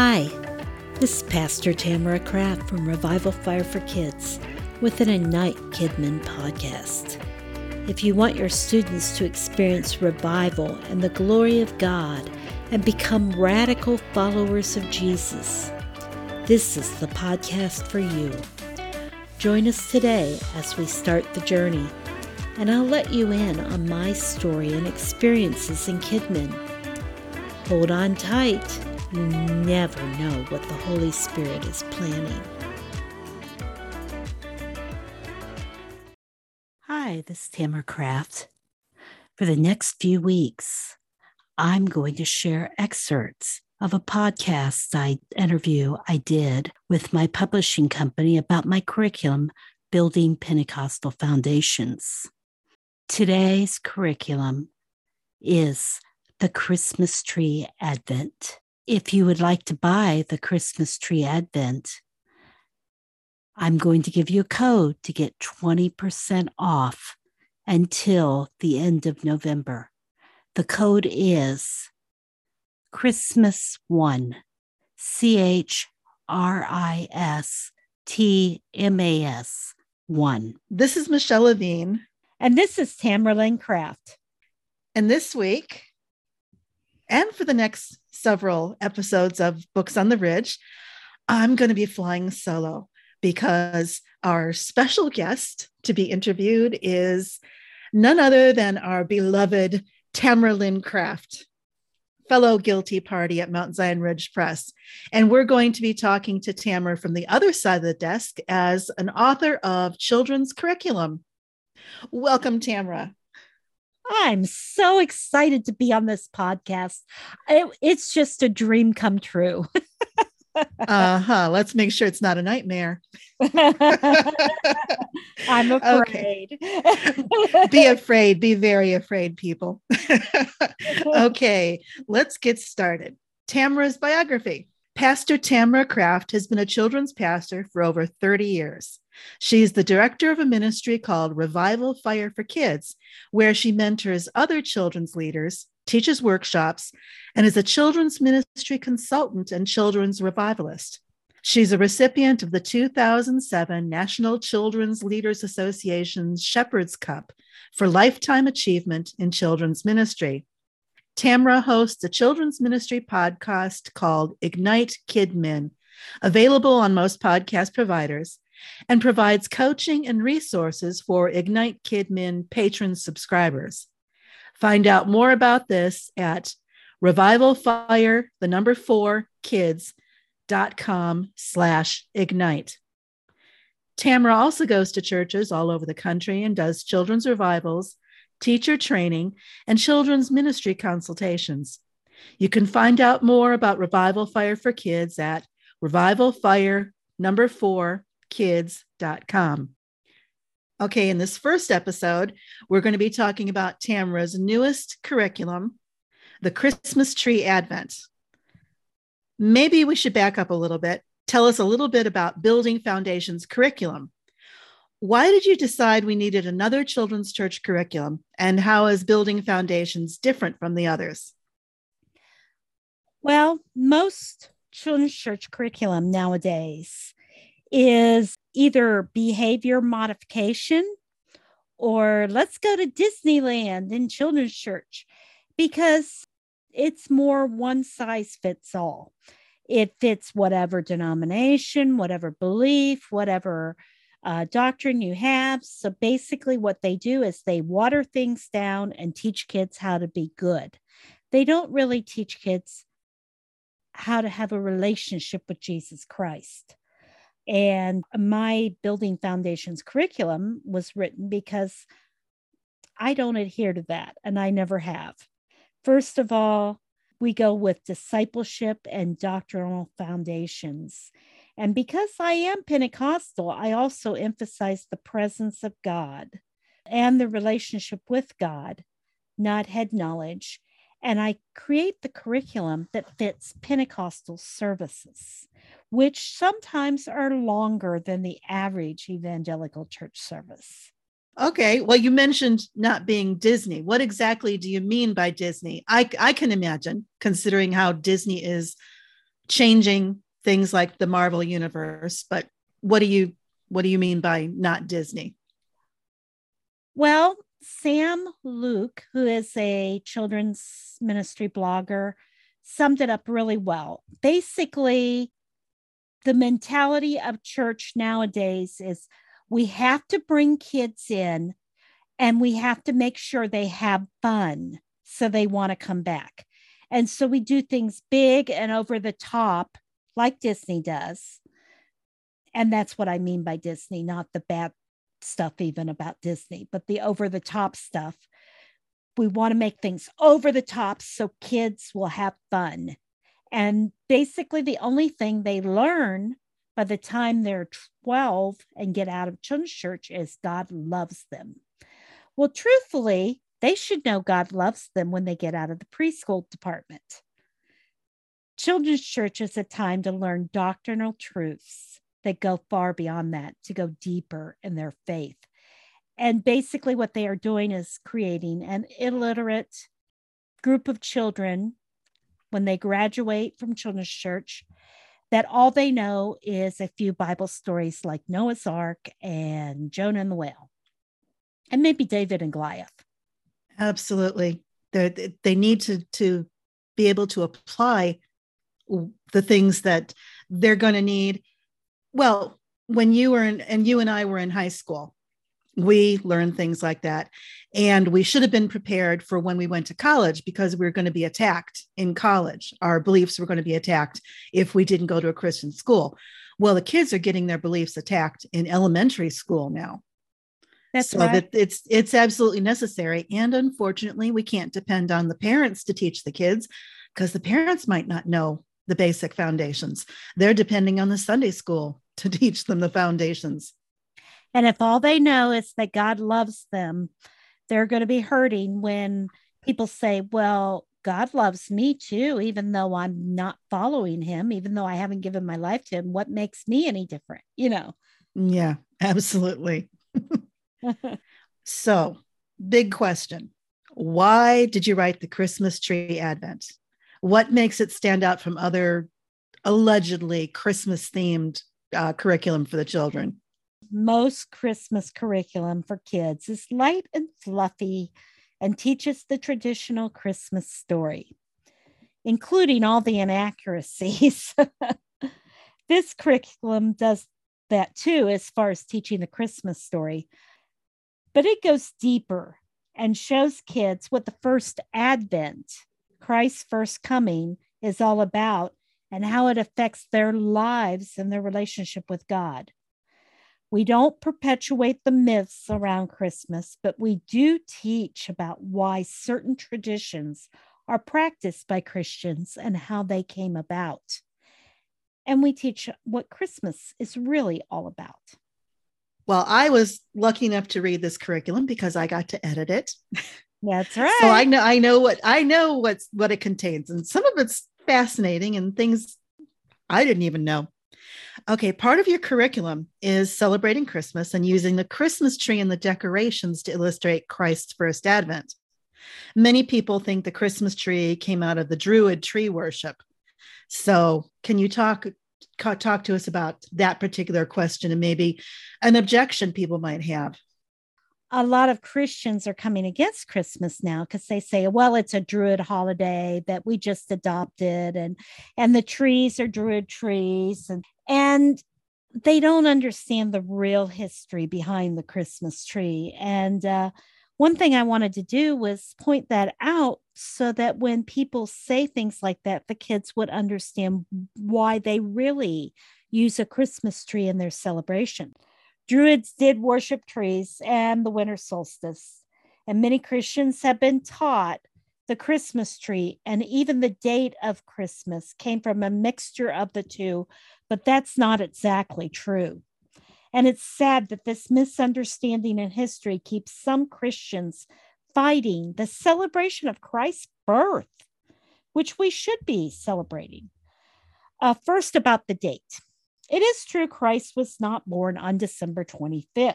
Hi, this is Pastor Tamera Kraft from Revival Fire for Kids with an Ignite Kidmin podcast. If you want your students to experience revival and the glory of God and become radical followers of Jesus, this is the podcast for you. Join us today as we start the journey, and I'll let you in on my story and experiences in Kidmin. Hold on tight you never know what the Holy Spirit is planning. Hi, this is Tamera Kraft. For the next few weeks, I'm going to share excerpts of a podcast I interview I did with my publishing company about my curriculum, Building Pentecostal Foundations. Today's curriculum is the Christmas Tree Advent if you would like to buy the Christmas Tree Advent, I'm going to give you a code to get 20% off until the end of November. The code is Christmas One, C H R I S T M A S 1. This is Michelle Levigne. And this is Tamera Lynn Kraft. And this week, and for the next several episodes of Books on the Ridge, I'm going to be flying solo because our special guest to be interviewed is none other than our beloved Tamera Lynn Kraft, fellow guilty party at Mount Zion Ridge Press. And we're going to be talking to Tamera from the other side of the desk as an author of children's curriculum. Welcome, Tamera. I'm so excited to be on this podcast. It, it's just a dream come true. uh huh. Let's make sure it's not a nightmare. I'm afraid. Be afraid. Be very afraid, people. okay, let's get started. Tamera's biography. Pastor Tamera Kraft has been a children's pastor for over 30 years. She's the director of a ministry called Revival Fire for Kids, where she mentors other children's leaders, teaches workshops, and is a children's ministry consultant and children's revivalist. She's a recipient of the 2007 National Children's Leaders Association's Shepherd's Cup for Lifetime Achievement in Children's Ministry. Tamera hosts a children's ministry podcast called Ignite Kidmin, available on most podcast providers and provides coaching and resources for Ignite Kidmin patron subscribers. Find out more about this at Revival Fire, the number four kids.com slash ignite. Tamera also goes to churches all over the country and does children's revivals, teacher training, and children's ministry consultations. You can find out more about Revival Fire for Kids at Revival Fire number four kids.com. Okay, in this first episode, we're going to be talking about Tamera's newest curriculum, the Christmas Tree Advent. Maybe we should back up a little bit. Tell us a little bit about Building Foundations curriculum. Why did you decide we needed another children's church curriculum, and how is Building Foundations different from the others? Well, most children's church curriculum nowadays is either behavior modification or let's go to Disneyland in children's church because it's more one size fits all. It fits whatever denomination, whatever belief, whatever uh, doctrine you have. So basically, what they do is they water things down and teach kids how to be good. They don't really teach kids how to have a relationship with Jesus Christ. And my building foundations curriculum was written because I don't adhere to that, and I never have. First of all, we go with discipleship and doctrinal foundations. And because I am Pentecostal, I also emphasize the presence of God and the relationship with God, not head knowledge. And I create the curriculum that fits Pentecostal services which sometimes are longer than the average evangelical church service. Okay. Well, you mentioned not being Disney. What exactly do you mean by Disney? I, I can imagine, considering how Disney is changing things like the Marvel universe, but what do you what do you mean by not Disney? Well, Sam Luke, who is a children's ministry blogger, summed it up really well. Basically, the mentality of church nowadays is we have to bring kids in and we have to make sure they have fun so they want to come back. And so we do things big and over the top, like Disney does. And that's what I mean by Disney, not the bad stuff, even about Disney, but the over the top stuff. We want to make things over the top so kids will have fun. And basically, the only thing they learn by the time they're 12 and get out of children's church is God loves them. Well, truthfully, they should know God loves them when they get out of the preschool department. Children's church is a time to learn doctrinal truths that go far beyond that, to go deeper in their faith. And basically, what they are doing is creating an illiterate group of children when they graduate from children's church that all they know is a few Bible stories like Noah's Ark and Jonah and the whale, and maybe David and Goliath. Absolutely. They they need to to be able to apply the things that they're going to need. Well, when you were in, and you and I were in high school, we learned things like that. And we should have been prepared for when we went to college because we were going to be attacked in college. Our beliefs were going to be attacked if we didn't go to a Christian school. Well, the kids are getting their beliefs attacked in elementary school now. That's so right. that it's it's absolutely necessary. And unfortunately, we can't depend on the parents to teach the kids because the parents might not know the basic foundations. They're depending on the Sunday school to teach them the foundations. And if all they know is that God loves them, they're going to be hurting when people say, Well, God loves me too, even though I'm not following him, even though I haven't given my life to him. What makes me any different? You know? Yeah, absolutely. so, big question Why did you write the Christmas tree Advent? What makes it stand out from other allegedly Christmas themed uh, curriculum for the children? Most Christmas curriculum for kids is light and fluffy and teaches the traditional Christmas story, including all the inaccuracies. this curriculum does that too, as far as teaching the Christmas story, but it goes deeper and shows kids what the first Advent Christ's first coming is all about and how it affects their lives and their relationship with God. We don't perpetuate the myths around Christmas, but we do teach about why certain traditions are practiced by Christians and how they came about. And we teach what Christmas is really all about. Well, I was lucky enough to read this curriculum because I got to edit it. That's right. So I know I know what I know what's what it contains, and some of it's fascinating and things I didn't even know. Okay, part of your curriculum is celebrating Christmas and using the Christmas tree and the decorations to illustrate Christ's first advent. Many people think the Christmas tree came out of the Druid tree worship. So, can you talk talk to us about that particular question and maybe an objection people might have? A lot of Christians are coming against Christmas now because they say, well, it's a Druid holiday that we just adopted, and and the trees are Druid trees, and and they don't understand the real history behind the Christmas tree. And uh, one thing I wanted to do was point that out so that when people say things like that, the kids would understand why they really use a Christmas tree in their celebration. Druids did worship trees and the winter solstice, and many Christians have been taught the Christmas tree and even the date of Christmas came from a mixture of the two, but that's not exactly true. And it's sad that this misunderstanding in history keeps some Christians fighting the celebration of Christ's birth, which we should be celebrating. Uh, first, about the date. It is true Christ was not born on December 25th.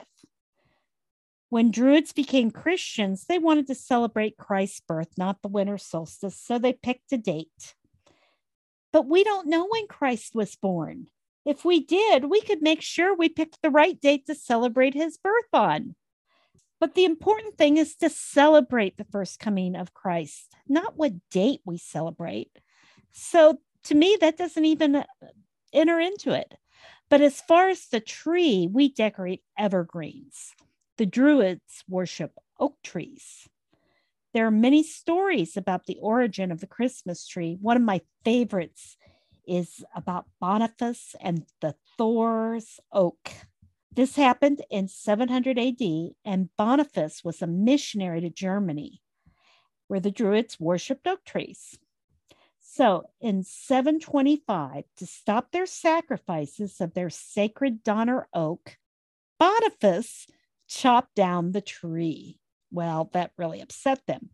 When Druids became Christians, they wanted to celebrate Christ's birth, not the winter solstice, so they picked a date. But we don't know when Christ was born. If we did, we could make sure we picked the right date to celebrate his birth on. But the important thing is to celebrate the first coming of Christ, not what date we celebrate. So to me, that doesn't even uh, enter into it. But as far as the tree, we decorate evergreens. The Druids worship oak trees. There are many stories about the origin of the Christmas tree. One of my favorites is about Boniface and the Thor's oak. This happened in 700 AD, and Boniface was a missionary to Germany, where the Druids worshiped oak trees. So in 725, to stop their sacrifices of their sacred Donner oak, Boniface chopped down the tree. Well, that really upset them.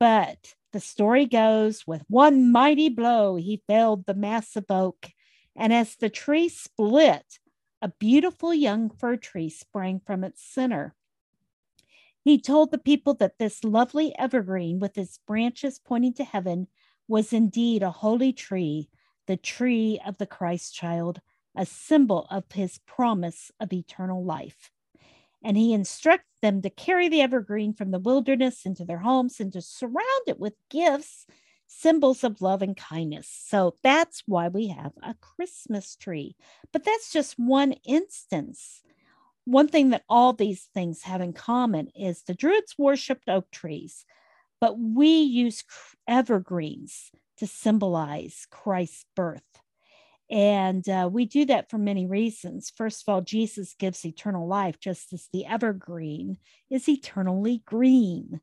But the story goes with one mighty blow, he felled the massive oak. And as the tree split, a beautiful young fir tree sprang from its center. He told the people that this lovely evergreen with its branches pointing to heaven was indeed a holy tree, the tree of the Christ child, a symbol of his promise of eternal life. And he instructed them to carry the evergreen from the wilderness into their homes and to surround it with gifts, symbols of love and kindness. So that's why we have a Christmas tree. But that's just one instance. One thing that all these things have in common is the Druids worshiped oak trees, but we use evergreens to symbolize Christ's birth. And uh, we do that for many reasons. First of all, Jesus gives eternal life, just as the evergreen is eternally green.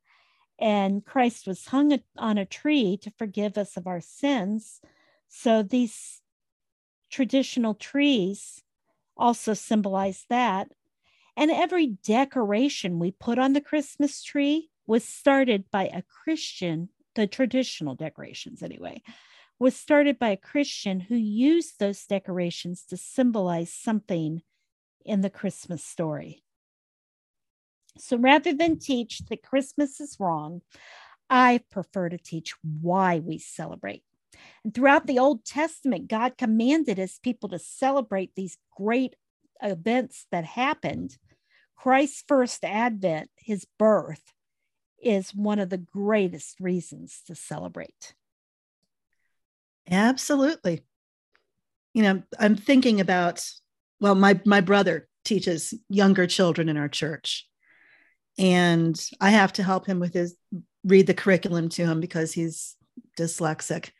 And Christ was hung on a tree to forgive us of our sins. So these traditional trees also symbolize that. And every decoration we put on the Christmas tree was started by a Christian, the traditional decorations anyway, was started by a Christian who used those decorations to symbolize something in the Christmas story. So rather than teach that Christmas is wrong, I prefer to teach why we celebrate. And throughout the Old Testament, God commanded his people to celebrate these great events that happened. Christ's first advent, his birth, is one of the greatest reasons to celebrate. Absolutely. You know, I'm thinking about, well, my, my brother teaches younger children in our church. And I have to help him with his read the curriculum to him because he's dyslexic.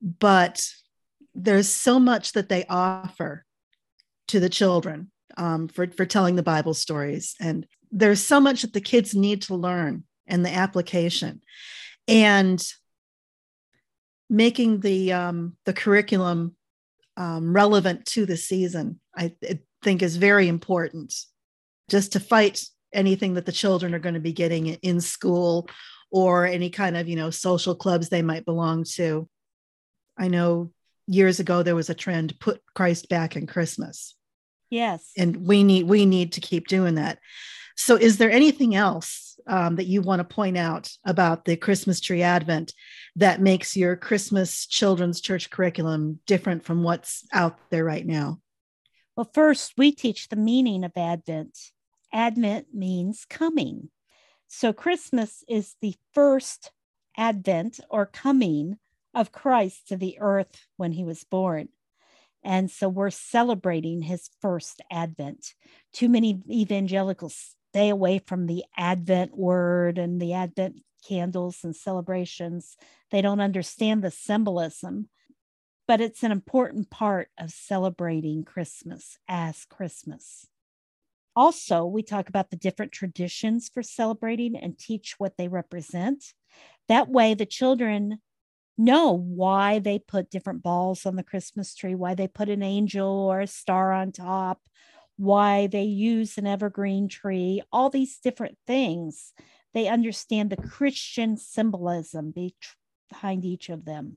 But there's so much that they offer to the children um, for, for telling the Bible stories. And there's so much that the kids need to learn and the application. And making the um, the curriculum um, relevant to the season, I, I think is very important. Just to fight anything that the children are going to be getting in school or any kind of you know social clubs they might belong to. I know years ago there was a trend put Christ back in Christmas. Yes. And we need we need to keep doing that. So is there anything else um, that you want to point out about the Christmas tree Advent that makes your Christmas children's church curriculum different from what's out there right now? Well, first, we teach the meaning of Advent. Advent means coming. So, Christmas is the first advent or coming of Christ to the earth when he was born. And so we're celebrating his first advent. Too many evangelicals stay away from the Advent word and the Advent candles and celebrations. They don't understand the symbolism, but it's an important part of celebrating Christmas as Christmas. Also, we talk about the different traditions for celebrating and teach what they represent. That way, the children know why they put different balls on the Christmas tree, why they put an angel or a star on top, why they use an evergreen tree, all these different things. They understand the Christian symbolism behind each of them.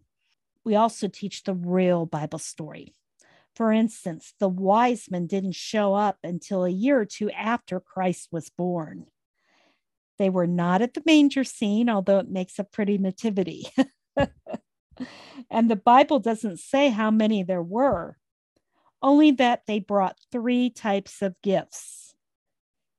We also teach the real Bible story. For instance, the wise men didn't show up until a year or two after Christ was born. They were not at the manger scene, although it makes a pretty nativity. and the Bible doesn't say how many there were, only that they brought three types of gifts.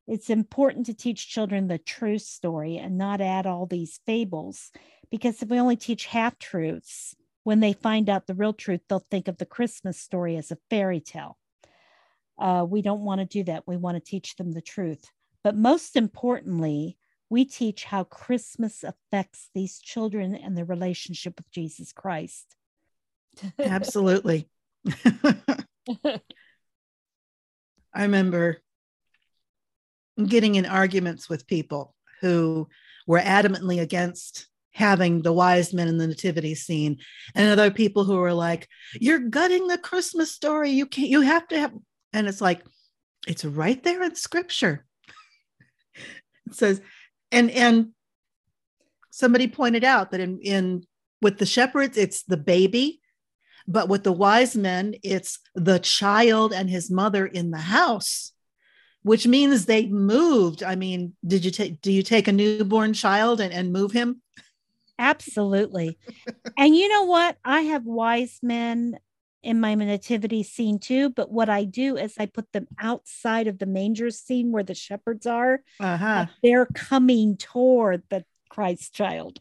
It's important to teach children the true story and not add all these fables, because if we only teach half truths, when they find out the real truth, they'll think of the Christmas story as a fairy tale. Uh, we don't want to do that. We want to teach them the truth. But most importantly, we teach how Christmas affects these children and their relationship with Jesus Christ. Absolutely. I remember getting in arguments with people who were adamantly against having the wise men in the nativity scene and other people who were like you're gutting the christmas story. You can't you have to have and it's like it's right there in scripture. It says and and somebody pointed out that in in with the shepherds it's the baby but with the wise men it's the child and his mother in the house which means they moved i mean did you take do you take a newborn child and, and move him absolutely and you know what i have wise men in my nativity scene too. But what I do is I put them outside of the manger scene where the shepherds are. Uh-huh. They're coming toward the Christ child.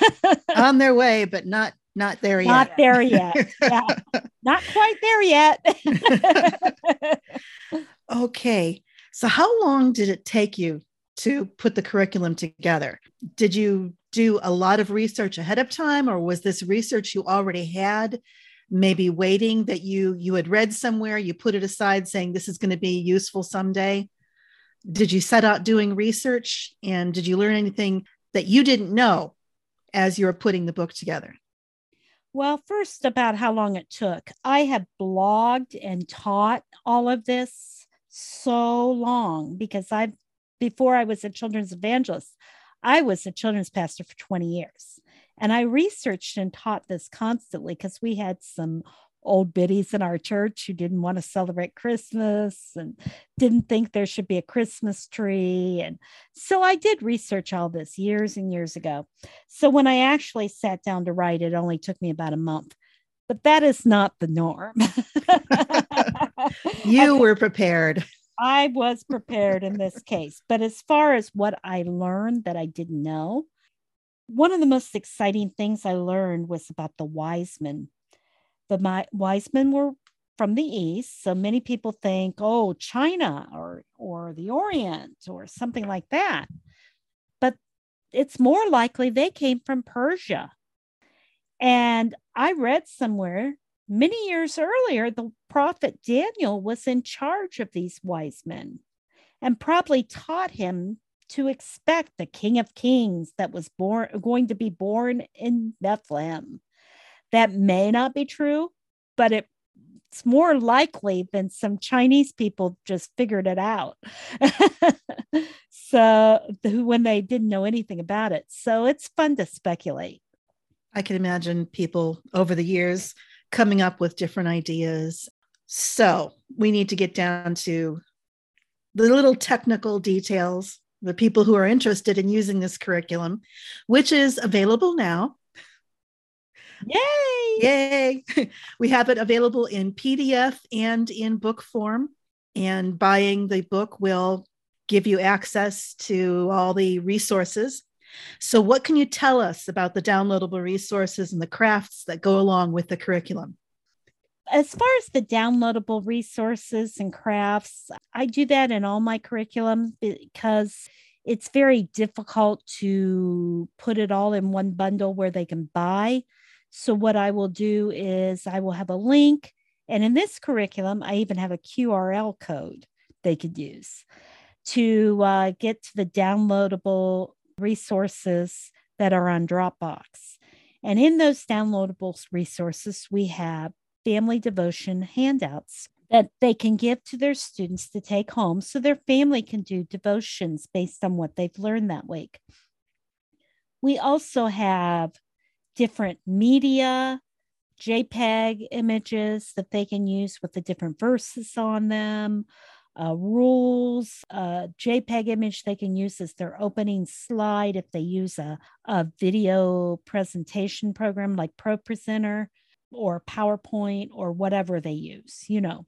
On their way, but not not there yet. Not there yet. Yeah. not quite there yet. okay. So how long did it take you to put the curriculum together? Did you do a lot of research ahead of time or was this research you already had maybe waiting that you you had read somewhere you put it aside saying this is going to be useful someday did you set out doing research and did you learn anything that you didn't know as you were putting the book together well first about how long it took. I have blogged and taught all of this so long because I've before i was a children's evangelist i was a children's pastor for 20 years. And I researched and taught this constantly because we had some old biddies in our church who didn't want to celebrate Christmas and didn't think there should be a Christmas tree. And so I did research all this years and years ago. So when I actually sat down to write, it only took me about a month. But that is not the norm. you were prepared. I was prepared in this case. But as far as what I learned that I didn't know, one of the most exciting things I learned was about the wise men. The my, wise men were from the east, so many people think, oh, China or or the Orient or something like that. But it's more likely they came from Persia. And I read somewhere many years earlier, the prophet Daniel was in charge of these wise men and probably taught him to expect the King of Kings that was born going to be born in Bethlehem. That may not be true, but it, it's more likely than some Chinese people just figured it out. so when they didn't know anything about it. So it's fun to speculate. I can imagine people over the years coming up with different ideas. So we need to get down to the little technical details the people who are interested in using this curriculum, which is available now. Yay! Yay! we have it available in PDF and in book form. And buying the book will give you access to all the resources. So, what can you tell us about the downloadable resources and the crafts that go along with the curriculum? As far as the downloadable resources and crafts, I do that in all my curriculum because it's very difficult to put it all in one bundle where they can buy. So, what I will do is I will have a link. And in this curriculum, I even have a QRL code they could use to uh, get to the downloadable resources that are on Dropbox. And in those downloadable resources, we have family devotion handouts that they can give to their students to take home so their family can do devotions based on what they've learned that week. We also have different media, JPEG images that they can use with the different verses on them. uh, rules, a JPEG image they can use as their opening slide if they use a, a video presentation program like ProPresenter or PowerPoint or whatever they use. You know,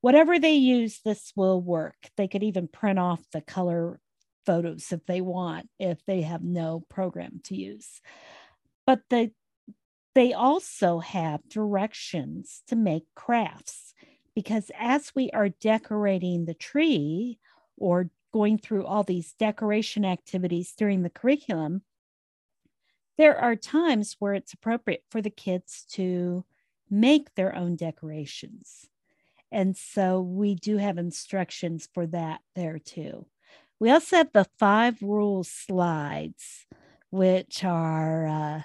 whatever they use, this will work. They could even print off the color photos if they want, if they have no program to use. But the, they also have directions to make crafts because as we are decorating the tree or going through all these decoration activities during the curriculum, there are times where it's appropriate for the kids to make their own decorations. And so we do have instructions for that there too. We also have the five rules slides, which are uh,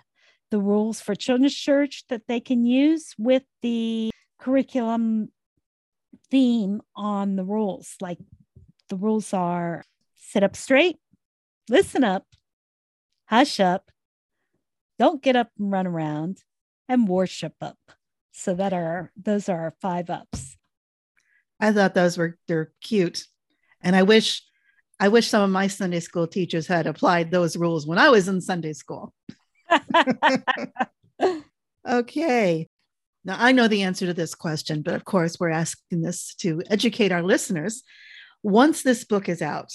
the rules for children's church that they can use with the curriculum theme on the rules. Like the rules are sit up straight, listen up, hush up, don't get up and run around, and worship up. So that are those are our five ups. I thought those were they're cute. And I wish I wish some of my Sunday school teachers had applied those rules when I was in Sunday school. Okay. Now, I know the answer to this question, but of course, we're asking this to educate our listeners. Once this book is out,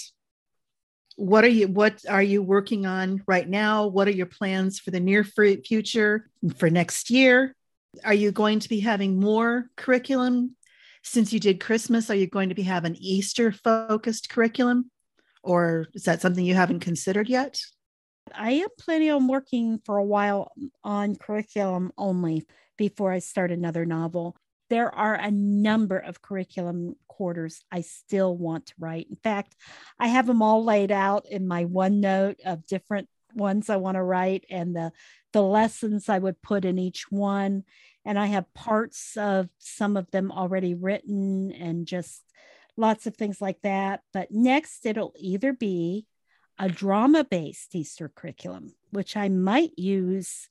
what are you what are you working on right now? What are your plans for the near future for next year? Are you going to be having more curriculum since you did Christmas? Are you going to be having Easter focused curriculum? Or is that something you haven't considered yet? I am planning on working for a while on curriculum only before I start another novel. There are a number of curriculum quarters I still want to write. In fact, I have them all laid out in my OneNote of different ones I want to write and the the lessons I would put in each one. And I have parts of some of them already written and just lots of things like that. But next, it'll either be a drama based Easter curriculum, which I might use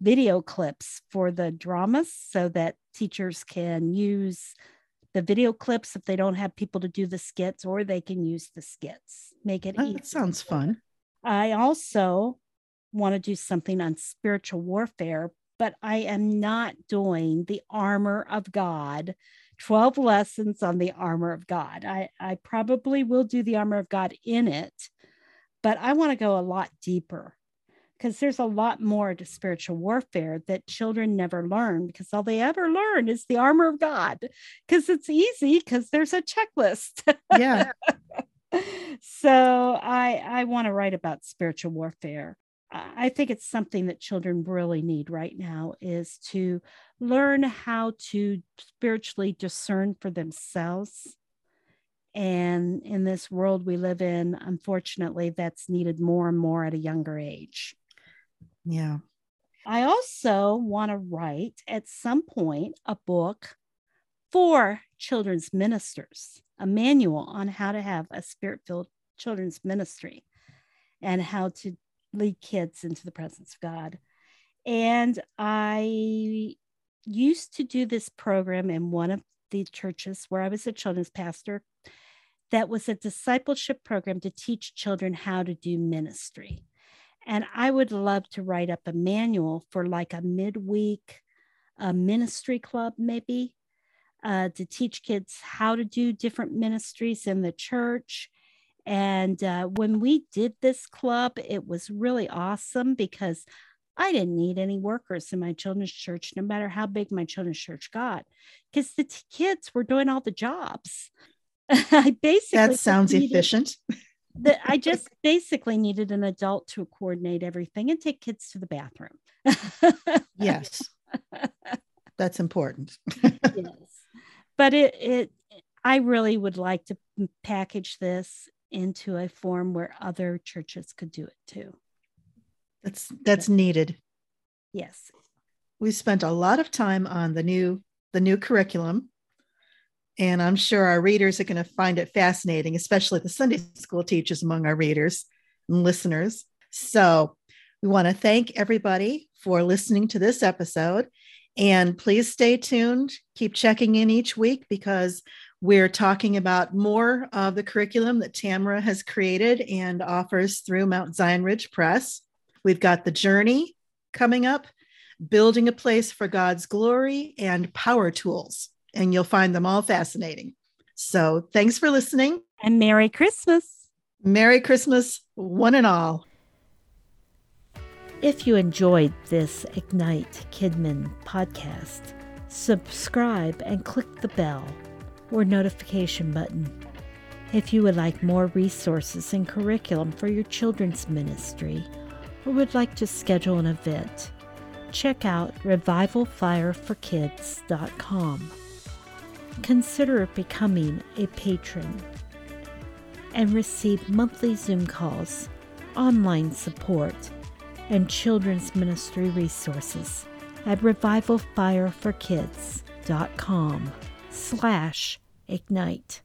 video clips for the dramas so that teachers can use the video clips if they don't have people to do the skits, or they can use the skits. Make it oh, That sounds fun. I also want to do something on spiritual warfare, but I am not doing the armor of God 12 lessons on the armor of God. I, I probably will do the armor of God in it, but I want to go a lot deeper because there's a lot more to spiritual warfare that children never learn because all they ever learn is the armor of God because it's easy because there's a checklist. Yeah. so I I want to write about spiritual warfare. I think it's something that children really need right now is to learn how to spiritually discern for themselves and in this world we live in, unfortunately, that's needed more and more at a younger age. Yeah. I also want to write at some point a book for children's ministers, a manual on how to have a spirit filled children's ministry and how to lead kids into the presence of God. And I used to do this program in one of the churches where I was a children's pastor that was a discipleship program to teach children how to do ministry. And I would love to write up a manual for like a midweek a ministry club, maybe, uh, to teach kids how to do different ministries in the church. And uh, when we did this club, it was really awesome because I didn't need any workers in my children's church, no matter how big my children's church got, because the t- kids were doing all the jobs. I basically that sounds needed, efficient. that I just basically needed an adult to coordinate everything and take kids to the bathroom. yes, that's important. yes, but it it I really would like to package this into a form where other churches could do it too. That's that's needed. Yes. We spent a lot of time on the new the new curriculum and I'm sure our readers are going to find it fascinating, especially the Sunday school teachers among our readers and listeners. So we want to thank everybody for listening to this episode. And please stay tuned. Keep checking in each week because We're talking about more of the curriculum that Tamera has created and offers through Mount Zion Ridge Press. We've got the journey coming up, building a place for God's glory, and power tools. And you'll find them all fascinating. So thanks for listening. And Merry Christmas. Merry Christmas, one and all. If you enjoyed this Ignite Kidmin podcast, subscribe and click the bell or notification button. If you would like more resources and curriculum for your children's ministry or would like to schedule an event, check out revivalfireforkids.com. Consider becoming a patron and receive monthly Zoom calls, online support, and children's ministry resources at revivalfireforkids.com slash ignite.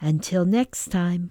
Until next time.